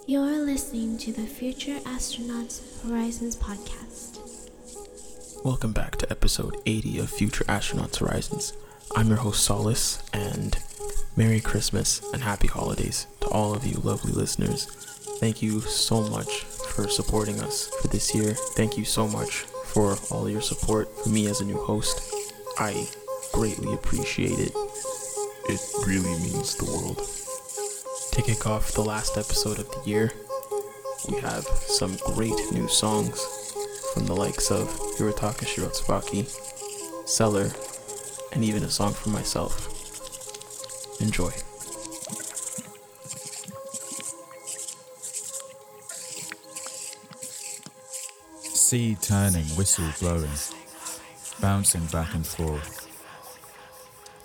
You're listening to the Future Astronauts Horizons podcast. Welcome back to episode 80 of Future Astronauts Horizons. I'm your host, Solace, and Merry Christmas and Happy Holidays to all of you lovely listeners. Thank you so much for supporting us for this year. Thank you so much for all your support for me as a new host. I greatly appreciate it. It really means the world. To kick off the last episode of the year, we have some great new songs from the likes of Hirotaka Shirotsubaki, Seller, and even a song from myself. Enjoy. Sea turning, whistle blowing, bouncing back and forth,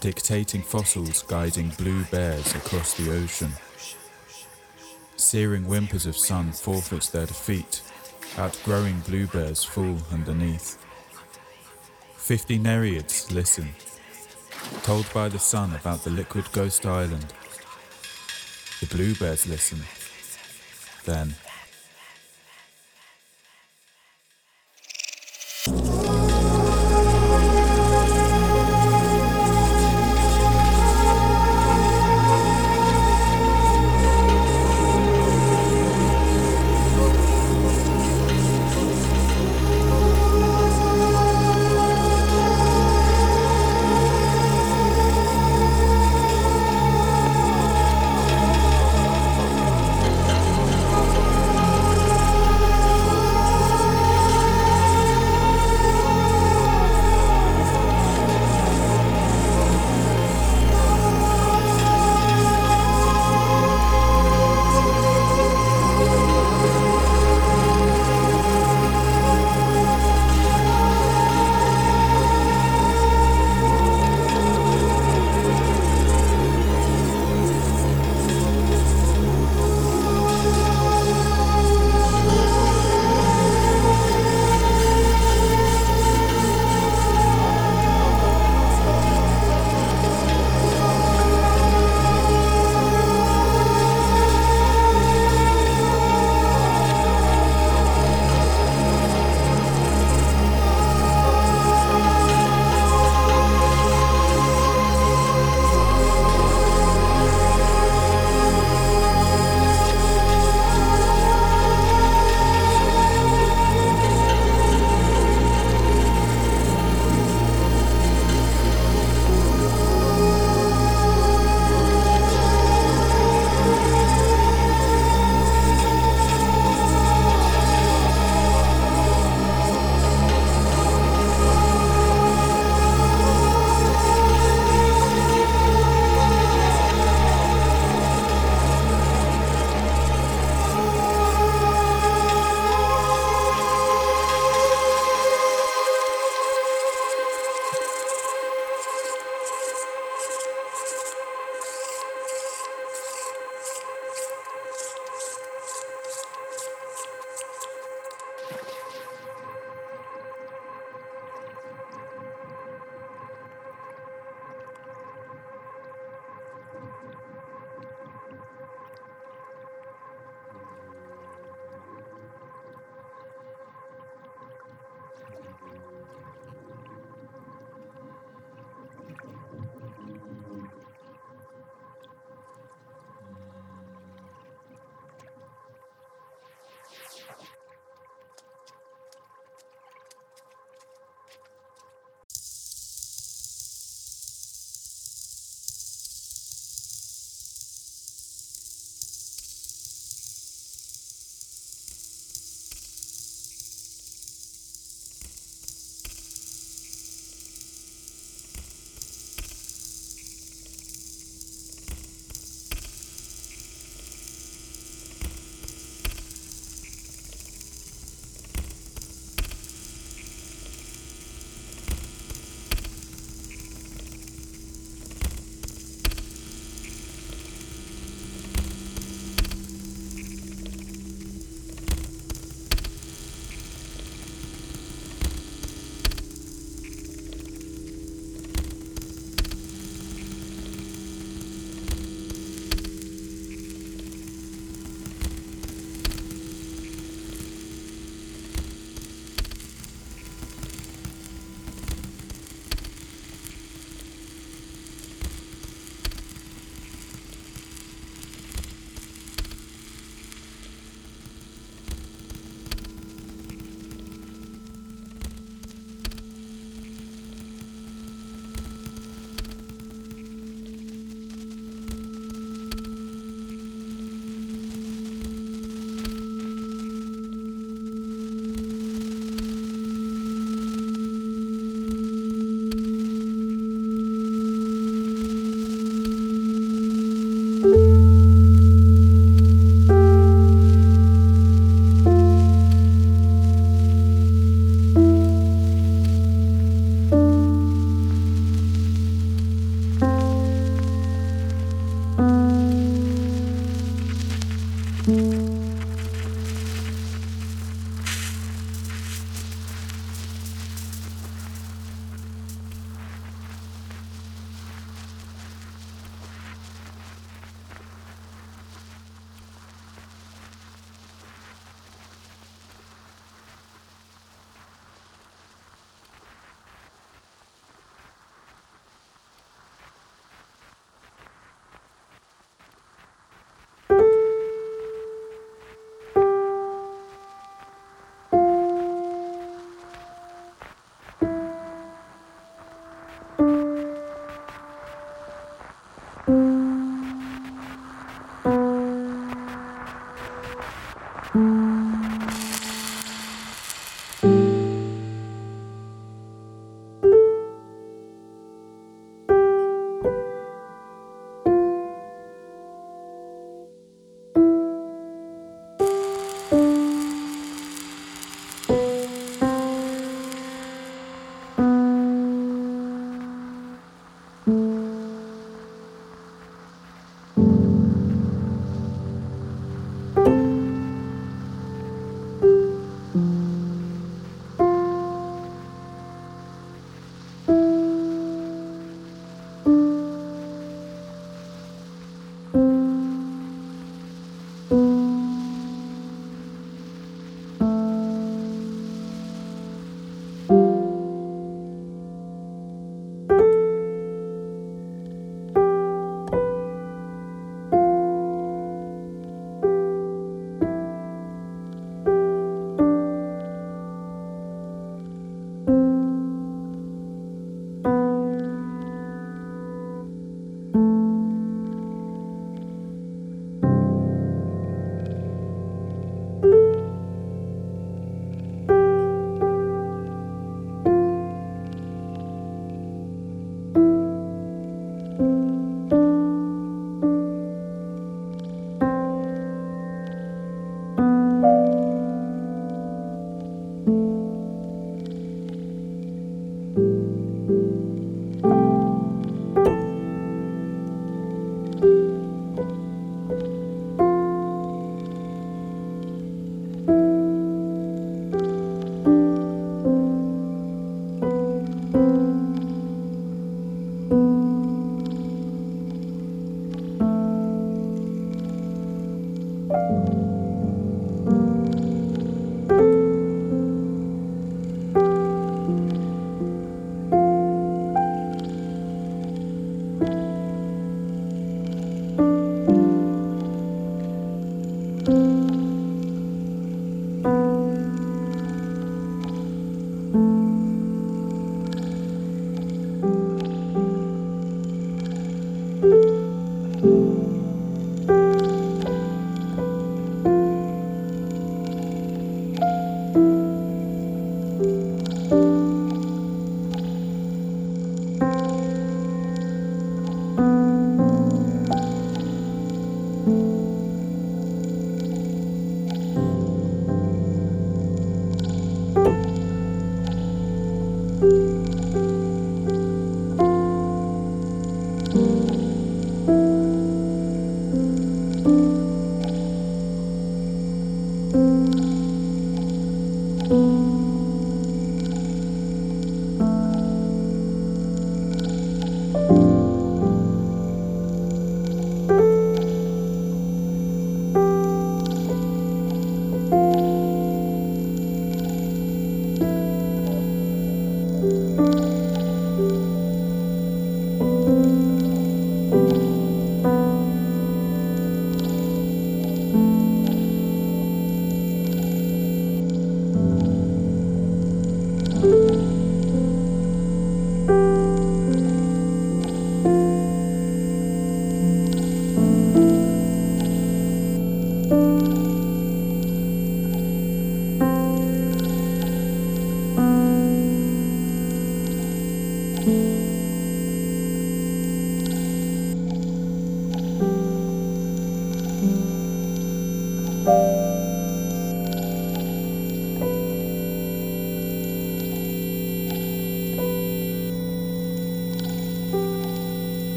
dictating fossils guiding blue bears across the ocean. Searing whimpers of sun forfeits their defeat, outgrowing blue bears fall underneath. Fifty nereids listen, told by the sun about the liquid ghost island. The bluebirds listen. Then